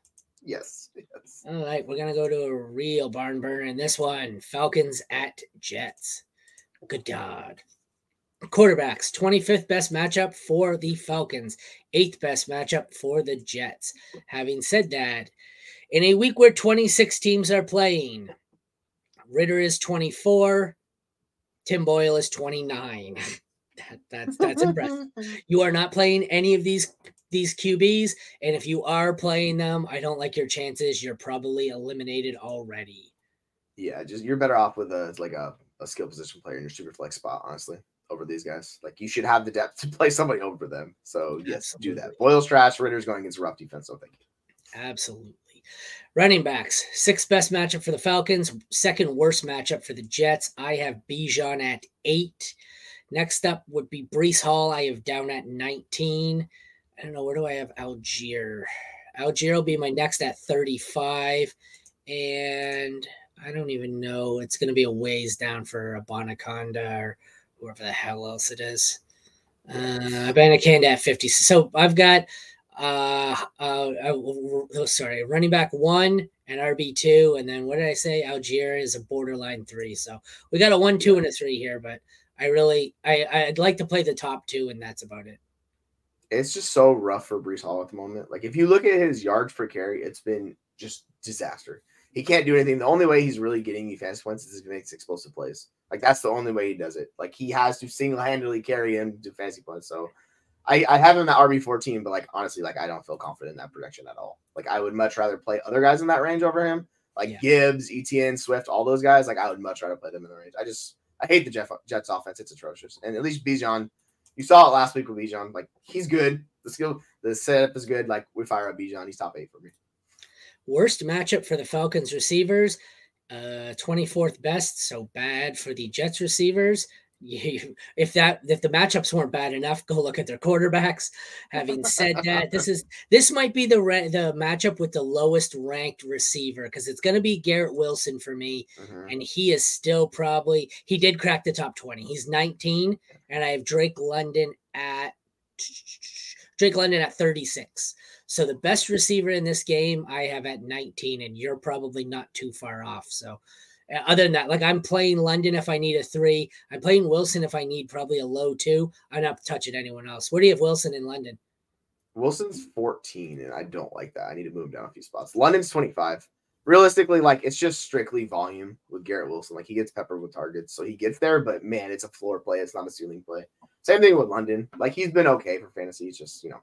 Yes. Yes. All right. We're going to go to a real barn burner in this one Falcons at Jets. Good God. Quarterbacks 25th best matchup for the Falcons, eighth best matchup for the Jets. Having said that, in a week where 26 teams are playing, Ridder is 24, Tim Boyle is 29. That, that's that's impressive. You are not playing any of these these QBs, and if you are playing them, I don't like your chances. You're probably eliminated already. Yeah, just you're better off with a like a, a skill position player in your super flex spot, honestly. over these guys. Like you should have the depth to play somebody over them. So yes, Absolutely. do that. Boyle's trash. Ridder's going against a rough defense. So thank you. Absolutely. Running backs, sixth best matchup for the Falcons, second worst matchup for the Jets. I have Bijan at eight. Next up would be Breece Hall. I have down at 19. I don't know, where do I have Allgeier? Allgeier will be my next at 35. And I don't even know. It's going to be a ways down for a Bonaconda or whoever the hell else it is. Uh, Bonaconda at 50. So I've got uh, uh, uh, oh, sorry, running back one and RB two, and then what did I say? Allgeier is a borderline three. So we got a one, two, and a three here. But I really, I, I'd like to play the top two, and that's about it. It's just so rough for Breece Hall at the moment. Like if you look at his yards per carry, it's been just disaster. He can't do anything. The only way he's really getting you fantasy points is if he makes explosive plays. Like that's the only way he does it. Like he has to single handedly carry him to fantasy points. So I, I have him at RB fourteen, but like honestly, like I don't feel confident in that projection at all. Like I would much rather play other guys in that range over him, like Yeah. Gibbs, ETN, Swift, all those guys. Like I would much rather play them in the range. I just I hate the Jeff, Jets offense. It's atrocious. And at least Bijan, you saw it last week with Bijan. Like he's good. The skill, the setup is good. Like we fire up Bijan, he's top eight for me. Worst matchup for the Falcons receivers, uh, 24th best. So bad for the Jets receivers. You, if that if the matchups weren't bad enough, go look at their quarterbacks. Having said that, this is this might be the ra- the matchup with the lowest ranked receiver because it's going to be Garrett Wilson for me, Mhm. and he is still probably he did crack the top 20. He's 19, and I have Drake London at Drake London at 36. So the best receiver in this game I have at 19, and you're probably not too far off. So Uh, other than that, like I'm playing London if I need a three. I'm playing Wilson if I need probably a low two. I'm not touching anyone else. Where do you have Wilson in London? Wilson's 14, and I don't like that. I need to move him down a few spots. London's 25. Realistically, like it's just strictly volume with Garrett Wilson. Like he gets peppered with targets, so he gets there, but man, it's a floor play. It's not a ceiling play. Same thing with London. Like he's been okay for fantasy. It's just, you know,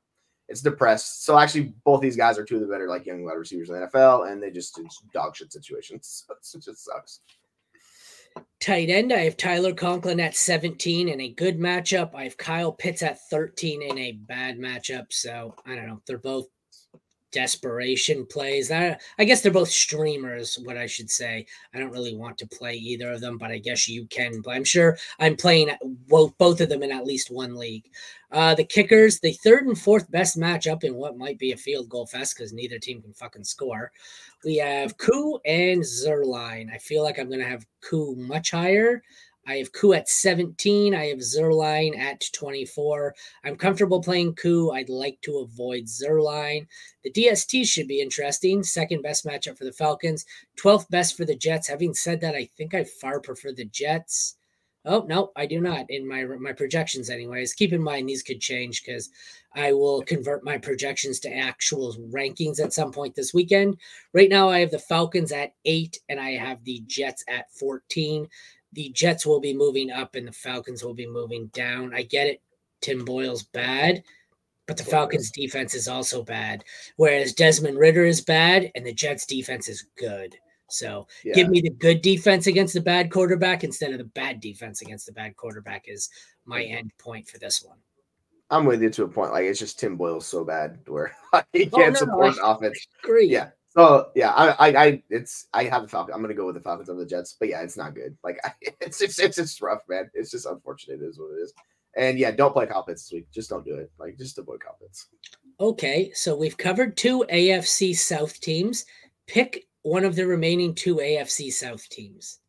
it's depressed. So actually, both these guys are two of the better like young wide receivers in the NFL, and they just it's dog shit situations. It just sucks. Tight end, I have Tyler Conklin at 17 in a good matchup. I have Kyle Pitts at 13 in a bad matchup. So I don't know. They're both desperation plays. I, I guess they're both streamers, what I should say. I don't really want to play either of them, but I guess you can. But I'm sure I'm playing both, both of them in at least one league. Uh, the kickers, the third and fourth best matchup in what might be a field goal fest because neither team can fucking score. We have Koo and Zuerlein. I feel like I'm going to have Koo much higher. I have Koo at 17. I have Zuerlein at 24. I'm comfortable playing Koo. I'd like to avoid Zuerlein. The DST should be interesting. Second best matchup for the Falcons. 12th best for the Jets. Having said that, I think I far prefer the Jets. Oh no, I do not in my my projections. Anyways, keep in mind these could change because I will convert my projections to actual rankings at some point this weekend. Right now, I have the Falcons at eight, and I have the Jets at fourteen. The Jets will be moving up, and the Falcons will be moving down. I get it. Tim Boyle's bad, but the Falcons' defense is also bad. Whereas Desmond Ridder is bad, and the Jets' defense is good. So Yeah. give me the good defense against the bad quarterback instead of the bad defense against the bad quarterback is my end point for this one. I'm with you to a point. Like it's just Tim Boyle's so bad where he Oh, can't no, no, support I- offense. Agree. Yeah. So yeah, I, I, I, it's I have the Falcons. I'm gonna go with the Falcons over the Jets, but yeah, it's not good. Like I, it's it's it's just rough, man. It's just unfortunate. It is what it is. And yeah, don't play Kyle Pitts this week. Just don't do it. Like just avoid Kyle Pitts. Okay, so we've covered two AFC South teams. Pick one of the remaining two AFC South teams.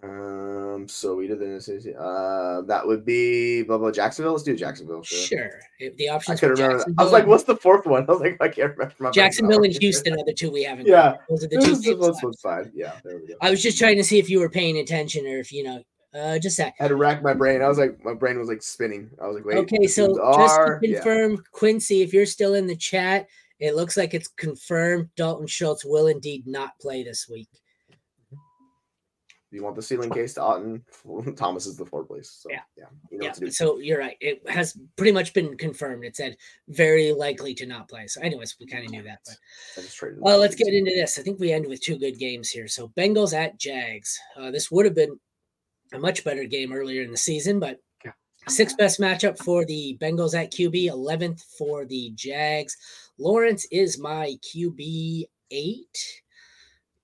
Um, so we did the uh that would be blah blah Jacksonville. Let's do Jacksonville. Sure. Sure. If the I options couldn't remember. I was like, what's the fourth one? I was like, I can't remember. Jacksonville and. Houston are the two we haven't. Yeah. covered. Those are the two This, teams this one's fine. Yeah, there we go. I was just trying to see if you were paying attention or if you know. Uh, just that. I had to rack my brain. I was like, my brain was like spinning. I was like, wait. Okay, so just to are- yeah. confirm, Quincy, if you're still in the chat, it looks like it's confirmed. Dalton Schultz will indeed not play this week. You want the ceiling case to Otton, Thomas is the fourth place. So Yeah. yeah, you know Yeah, what to do. so you're right. It has pretty much been confirmed. It said very likely to not play. So, anyways, we kind of knew that. But I just traded. well, let's get into this. I think we end with two good games here. So, Bengals at Jags. Uh, this would have been a much better game earlier in the season, but Yeah. Sixth best matchup for the Bengals at QB, 11th for the Jags. Lawrence is my QB eight.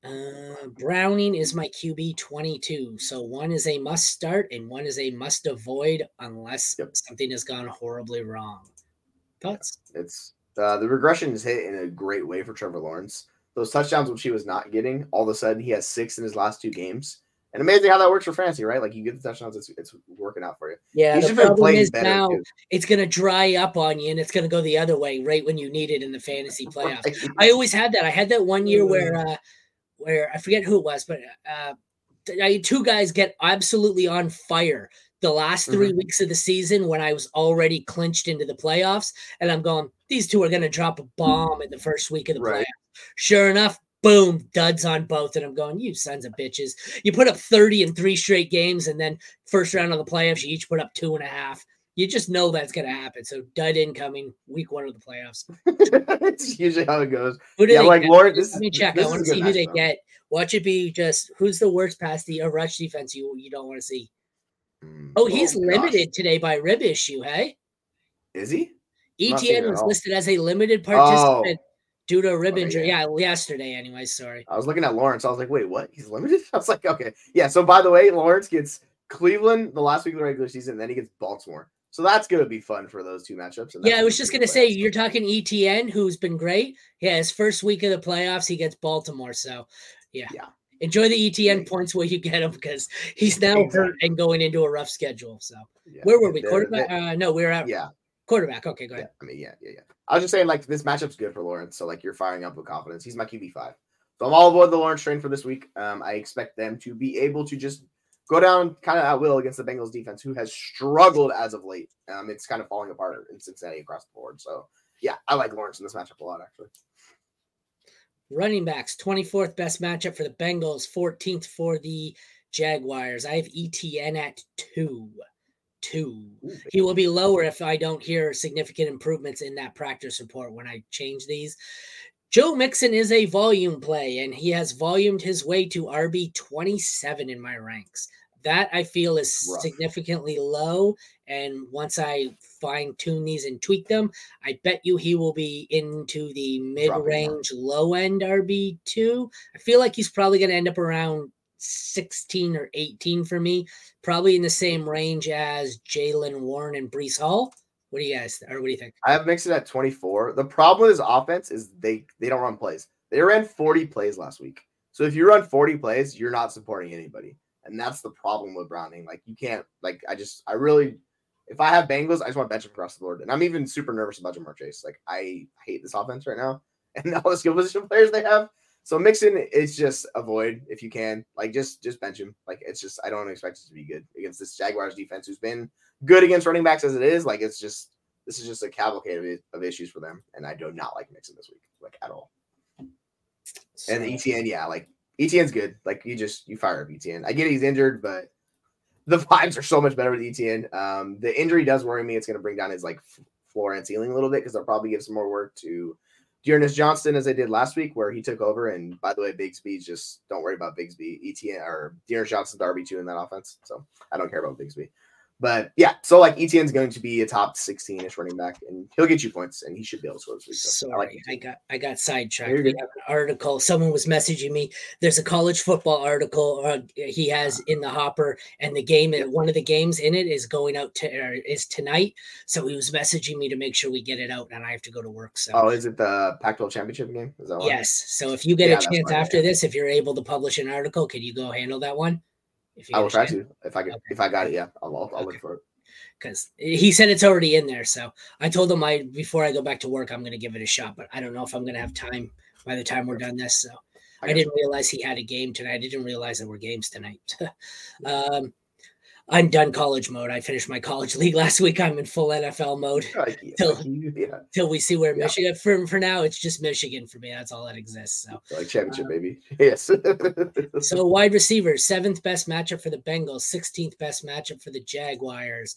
Uh, Browning is my QB 22. So one is a must start and one is a must avoid unless Yep. something has gone horribly wrong. Thoughts? It's uh, the regression is hit in a great way for Trevor Lawrence. Those touchdowns which he was not getting, all of a sudden he has six in his last two games. And amazing how that works for fantasy, right? Like you get the touchdowns, it's, it's working out for you. Yeah, He's the problem is now too. it's going to dry up on you and it's going to go the other way right when you need it in the fantasy playoffs. I always had that. I had that one year where, Mm. uh, where I forget who it was, but uh, th- I had two guys get absolutely on fire the last 3 Mm-hmm. weeks of the season when I was already clinched into the playoffs, and I'm going, these two are going to drop a bomb in the first week of the Right. playoffs. Sure enough. Boom, duds on both. And I'm going, you sons of bitches. You put up 30 in three straight games, and then first round of the playoffs, you each put up two and a half. You just know that's going to happen. So, dud incoming week one of the playoffs. it's usually how it goes. Who do Yeah, they like get? Lawrence. This Let me check. I want to see who they get. Watch it be just who's the worst pass the uh, rush defense you you don't want to see. Mm, Oh, he's gosh. limited today by rib issue. Hey, Is he? I'm not seeing ETN was listed as a limited Oh. participant due to a rib Okay, injury. yeah. Yeah. yesterday. Anyway, sorry. I was looking at Lawrence. I was like, wait, what? He's limited? I was like, okay. Yeah. So by the way, Lawrence gets Cleveland the last week of the regular season, and then he gets Baltimore. So that's gonna be fun for those two matchups. and Yeah, I was just gonna say you're talking ETN, who's been great. Yeah, his first week of the playoffs, he gets Baltimore. So, yeah, Yeah. Enjoy the ETN points where you get him because he's now hurt and going into a rough schedule. So, Yeah, where were we? they're- Quarterback? they're- Uh, no, we were at yeah, quarterback. Okay, go yeah. ahead. I mean, yeah, yeah, yeah. I was just saying, like, this matchup's good for Lawrence. So, like, you're firing up with confidence. He's my QB five. So I'm all aboard the Lawrence train for this week. Um, I expect them to be able to just go down kind of at will against the Bengals defense, who has struggled as of late. Um, it's kind of falling apart in Cincinnati across the board. So yeah, I like Lawrence in this matchup a lot, actually. Running backs, 24th best matchup for the Bengals, 14th for the Jaguars. I have ETN at two. Two. Ooh, He will be lower if I don't hear significant improvements in that practice report when I change these. Joe Mixon is a volume play, and he has volumed his way to RB 27 in my ranks. That I feel is Rough. significantly low. And once I fine tune these and tweak them, I bet you he will be into the mid range, low end RB2. I feel like he's probably going to end up around 16 or 18 for me, probably in the same range as Jaylen Warren and Breece Hall. What do you guys, or what do you think? I have Mixon at 24. The problem with his offense is they they don't run plays. They ran 40 plays last week. So if you run 40 plays, you're not supporting anybody. And that's the problem with Browning. Like you can't like I just I really if I have Bengals, I just want to bench him across the board. And I'm even super nervous about Ja'Marr Chase. Like I hate this offense right now and all the skill position players they have. So Mixon is just avoid if you can. Like just just bench him. Like it's just I don't expect it to be good against this Jaguars defense who's been good against running backs as it is. Like it's just this is just a cavalcade of, of issues for them, and I do not like Mixon this week, like at all. And ETN, yeah, like ETN's good. Like you just you fire up ETN. I get he's injured, but the vibes are so much better with ETN. Um, the injury does worry me. It's going to bring down his like floor and ceiling a little bit because they'll probably give some more work to D'Ernest Johnson as they did last week, where he took over. And by the way, Bigsby's just don't worry about Bigsby. ETN or D'Ernest Johnson's RB two in that offense, so I don't care about Bigsby. But yeah, so like ETN's going to be a top 16-ish running back, and he'll get you points, and he should be able to score this week. So I like Sorry. I got I got sidetracked. We have an article. Someone was messaging me. There's a college football article uh, he has in the hopper, and the game. Yep. One of the games in it is going out to or is tonight. So he was messaging me to make sure we get it out, and I have to go to work. So Oh, is it the Pac-12 championship game? Is that one? yes. So if you get Yeah, a chance after this, if you're able to publish an article, can you go handle that one? If I will try to. If I get, Okay. if I got it, yeah, I'll, I'll, I'll look for it. because he said it's already in there. So I told him I before I go back to work, I'm going to give it a shot, but I don't know if I'm going to have time by the time we're done this. So I, I didn't realize he had a game tonight. I didn't realize there were games tonight. um, I'm done college mode. I finished my college league last week. I'm in full NFL mode yeah, Till- yeah, till we see where Yeah. Michigan. For for now, it's just Michigan for me. That's all that exists. So like championship, Um, baby. Yes. So wide receivers, seventh best matchup for the Bengals, 16th best matchup for the Jaguars.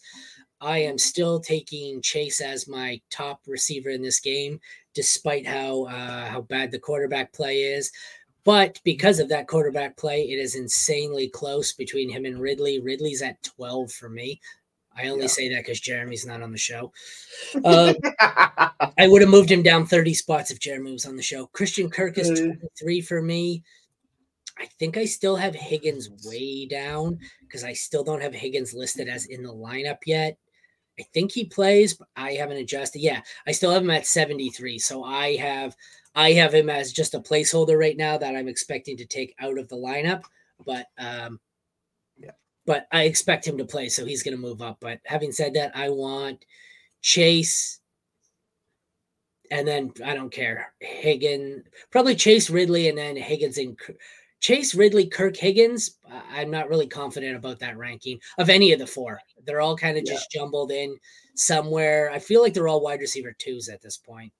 I am still taking Chase as my top receiver in this game, despite how uh, how bad the quarterback play is. But because of that quarterback play, it is insanely close between him and Ridley. Ridley's at 12 for me. I only Yeah. say that because Jeremy's not on the show. Uh, I would have moved him down 30 spots if Jeremy was on the show. Christian Kirk is Uh. 23 for me. I think I still have Higgins way down because I still don't have Higgins listed as in the lineup yet. I think he plays, but I haven't adjusted. Yeah, I still have him at 73. So I have I have him as just a placeholder right now that I'm expecting to take out of the lineup. But um Yeah. but I expect him to play, so he's gonna move up. But having said that, I want Chase and then I don't care. Higgins, probably Chase Ridley, and then Higgins and Chase Ridley, Kirk Higgins. I'm not really confident about that ranking of any of the four. They're all kind of Yeah. just jumbled in somewhere. I feel like they're all wide receiver twos at this point.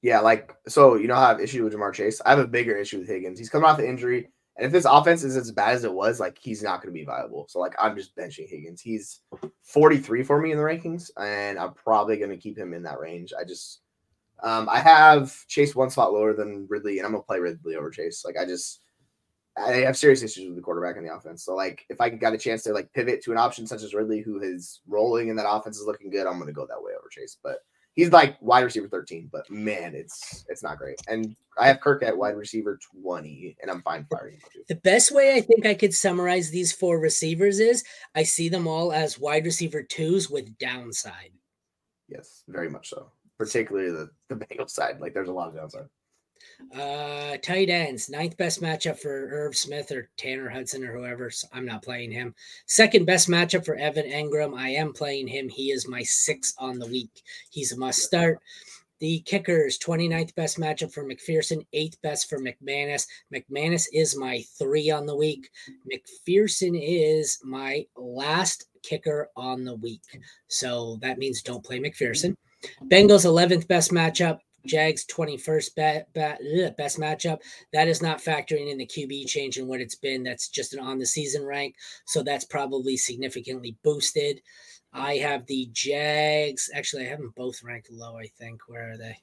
Yeah, like so you know how I have issue with Ja'Marr Chase. I have a bigger issue with Higgins. He's coming off the injury, and if this offense is as bad as it was, like he's not going to be viable. So like I'm just benching Higgins. He's 43 for me in the rankings, and I'm probably going to keep him in that range. I just um I have Chase one spot lower than Ridley, and I'm gonna play Ridley over Chase. Like I just I have serious issues with the quarterback in the offense. So like if I got a chance to like pivot to an option such as Ridley, who is rolling and that offense is looking good, I'm gonna go that way over Chase. But he's like wide receiver 13, but man, it's it's not great. And I have Kirk at wide receiver 20, and I'm fine firing him. The best way I think I could summarize these four receivers is I see them all as wide receiver twos with downside. Yes, very much so. Particularly the the Bengals side. Like there's a lot of downside. Uh, tight ends, ninth best matchup for Irv Smith or Tanner Hudson or whoever. So I'm not playing him. Second best matchup for Evan Engram. I am playing him. He is my six on the week. He's a must start. The kickers, 29th best matchup for McPherson, eighth best for McManus. McManus is my three on the week. McPherson is my last kicker on the week. So that means don't play McPherson. Bengals 11th best matchup. Jags 21st bet, bet, ugh, best matchup. That is not factoring in the QB change and what it's been. That's just an on the season rank. So that's probably significantly boosted. I have the Jags. Actually, I have them both ranked low, I think. Where are they?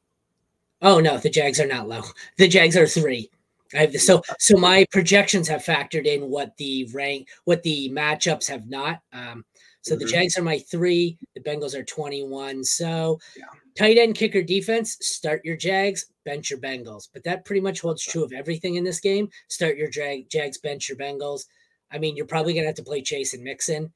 Oh no, the Jags are not low. The Jags are three. I have the, so so my projections have factored in what the rank, what the matchups have not. Um, so the Mhm. Jags are my three. The Bengals are 21. So Yeah. Tight end kicker defense, start your Jags, bench your Bengals. But that pretty much holds true of everything in this game. Start your Jag, Jags, bench your Bengals. I mean, you're probably gonna have to play Chase and Mixon.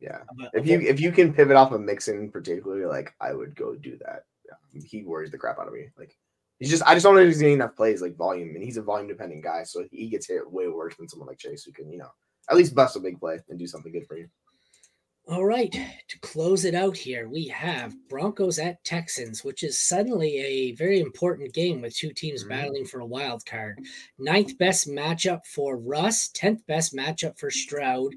Yeah. but- If you if you can pivot off of Mixon particularly, like I would go do that. Yeah. He worries the crap out of me. Like he's just I just don't know if he's getting enough plays like volume, and he's a volume dependent guy, so he gets hit way worse than someone like Chase who can, you know, at least bust a big play and do something good for you. All right, to close it out here, we have Broncos at Texans, which is suddenly a very important game with two teams Mhm. battling for a wild card. Ninth best matchup for Russ, 10th best matchup for Stroud.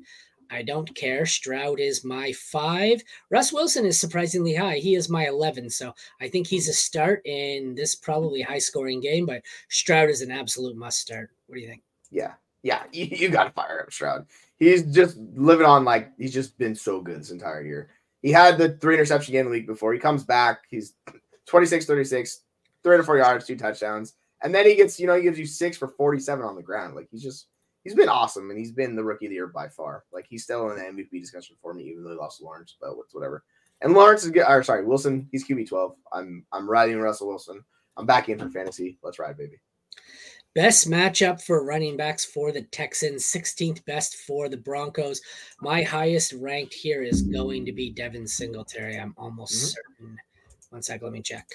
I don't care. Stroud is my five. Russ Wilson is surprisingly high. He is my 11. So I think he's a start in this probably high scoring game, but Stroud is an absolute must start. What do you think? Yeah. Yeah. You, you gotta fire up Stroud. He's just living on like he's just been so good this entire year. He had the three interception game in the week before. He comes back. He's 26 36, 304 yards, two touchdowns. And then he gets, you know, he gives you six for 47 on the ground. Like he's just, he's been awesome. And he's been the rookie of the year by far. Like he's still in the MVP discussion for me, even though he lost Lawrence, but what's whatever. And Lawrence is good. Or sorry, Wilson, he's QB 12. I'm, I'm riding Russell Wilson. I'm back in for fantasy. Let's ride, baby. Best matchup for running backs for the Texans, 16th best for the Broncos. My highest ranked here is going to be Devin Singletary. I'm almost Mhm. certain. One sec, let me check.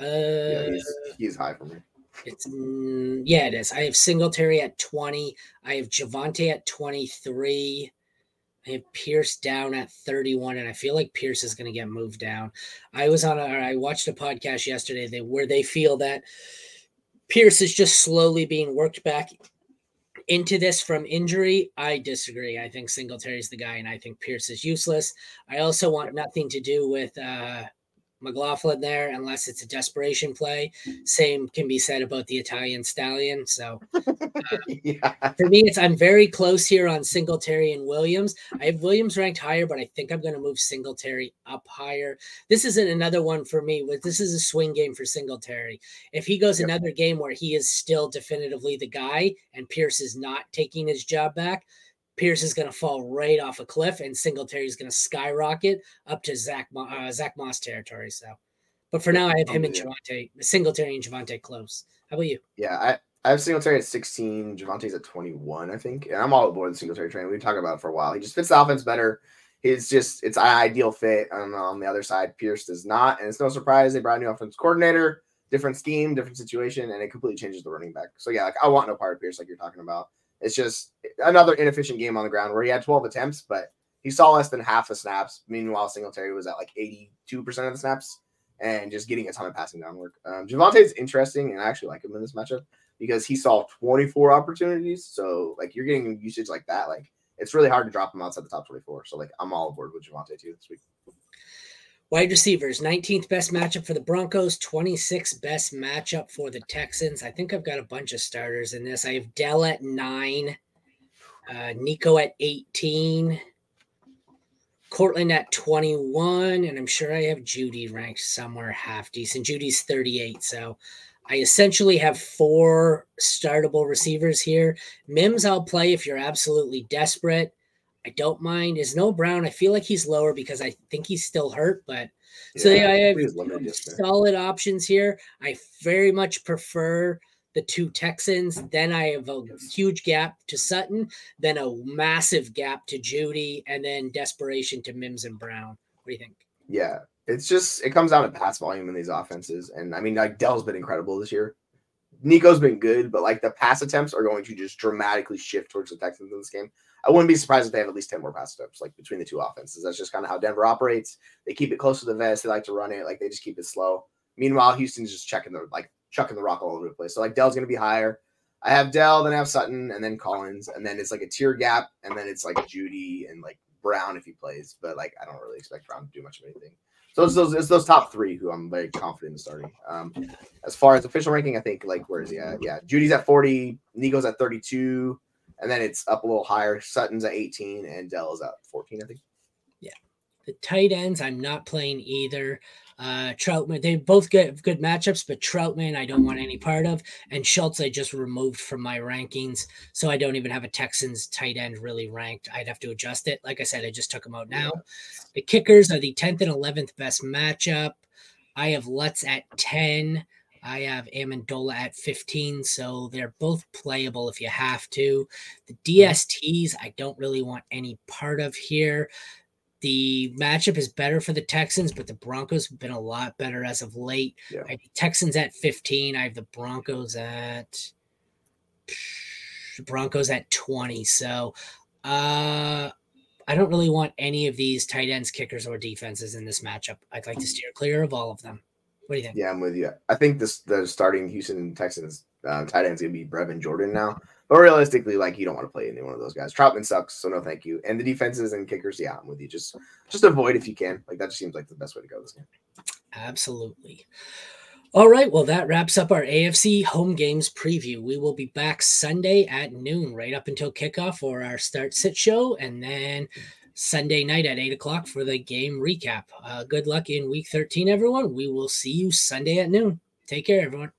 Uh, Yeah, he's, he's high for me. it's mm, yeah, it is. I have Singletary at 20. I have Javonte at 23. I have Pierce down at 31, and I feel like Pierce is going to get moved down. I was on a, I watched a podcast yesterday they, where they feel that Pierce is just slowly being worked back into this from injury. I disagree. I think Singletary's the guy, and I think Pierce is useless. I also want nothing to do with uh, McLaughlin there unless it's a desperation play. Same can be said about the Italian stallion. So uh, yeah. for me, it's I'm very close here on Singletary and Williams. I have Williams ranked higher, but I think I'm going to move Singletary up higher. This isn't another one for me. This is a swing game for Singletary. If he goes Yep. another game where he is still definitively the guy and Pierce is not taking his job back, Pierce is going to fall right off a cliff, and Singletary is going to skyrocket up to Zach uh, Zach Moss territory. So, but for now, I have him and Javonte, Singletary and Javonte close. How about you? Yeah, I, I have Singletary at 16, Javonte's at 21, I think, and I'm all aboard the Singletary train. We've talked about it for a while. He just fits the offense better. It's just it's an ideal fit. And on the other side, Pierce does not, and it's no surprise they brought a new offense coordinator, different scheme, different situation, and it completely changes the running back. So yeah, like I want no part of Pierce, like you're talking about. It's just another inefficient game on the ground where he had 12 attempts, but he saw less than half the snaps. Meanwhile, Singletary was at like 82% of the snaps and just getting a ton of passing down work. Um, Javonte's interesting, and I actually like him in this matchup because he saw 24 opportunities. So, like, you're getting usage like that. Like, it's really hard to drop him outside the top 24. So, like, I'm all aboard with Javonte too this week. Wide receivers, 19th best matchup for the Broncos, 26th best matchup for the Texans. I think I've got a bunch of starters in this. I have Dell at nine, uh, Nico at 18, Courtland at 21, and I'm sure I have Jeudy ranked somewhere half decent. Jeudy's 38. So I essentially have four startable receivers here. Mims, I'll play if you're absolutely desperate. I don't mind. Is no Brown. I feel like he's lower because I think he's still hurt, but yeah, so yeah, I have solid options here. I very much prefer the two Texans. Then I have a huge gap to Sutton, then a massive gap to Jeudy, and then desperation to Mims and Brown. What do you think? Yeah, it's just it comes down to pass volume in these offenses, and I mean like Dell's been incredible this year. Nico's been good, but like the pass attempts are going to just dramatically shift towards the Texans in this game. I wouldn't be surprised if they have at least 10 more pass attempts, like between the two offenses. That's just kind of how Denver operates. They keep it close to the vest. They like to run it. Like they just keep it slow. Meanwhile, Houston's just checking the like chucking the rock all over the place. So like Dell's gonna be higher. I have Dell, then I have Sutton, and then Collins, and then it's like a tier gap, and then it's like Jeudy and like Brown if he plays. But like I don't really expect Brown to do much of anything. So it's those it's those top three who I'm very confident in starting. Um, as far as official ranking, I think like where is he at? Yeah, Jeudy's at 40, Nico's at 32, and then it's up a little higher. Sutton's at 18, and Dell is at 14, I think. Yeah. The tight ends, I'm not playing either. Uh, Trautman, they both get good matchups, but Trautman I don't want any part of. And Schultz, I just removed from my rankings. So I don't even have a Texans tight end really ranked. I'd have to adjust it. Like I said, I just took them out now. The kickers are the 10th and 11th best matchup. I have Lutz at 10. I have Ammendola at 15, so they're both playable if you have to. The DSTs, I don't really want any part of here. The matchup is better for the Texans, but the Broncos have been a lot better as of late. Yeah. I have Texans at 15. I have the Broncos at Broncos at 20. So uh I don't really want any of these tight ends, kickers, or defenses in this matchup. I'd like to steer clear of all of them. What do you think? Yeah, I'm with you. I think this the starting Houston Texans uh, tight end's gonna be Brevin Jordan now. But realistically, like you don't want to play any one of those guys. Trautman sucks, so no thank you. And the defenses and kickers, yeah, I'm with you. Just just avoid if you can. Like that just seems like the best way to go this game. Absolutely. All right, well, that wraps up our AFC home games preview. We will be back Sunday at noon, right up until kickoff for our start sit show, and then Sunday night at 8 o'clock for the game recap. Uh, good luck in week 13, everyone. We will see you Sunday at noon. Take care, everyone.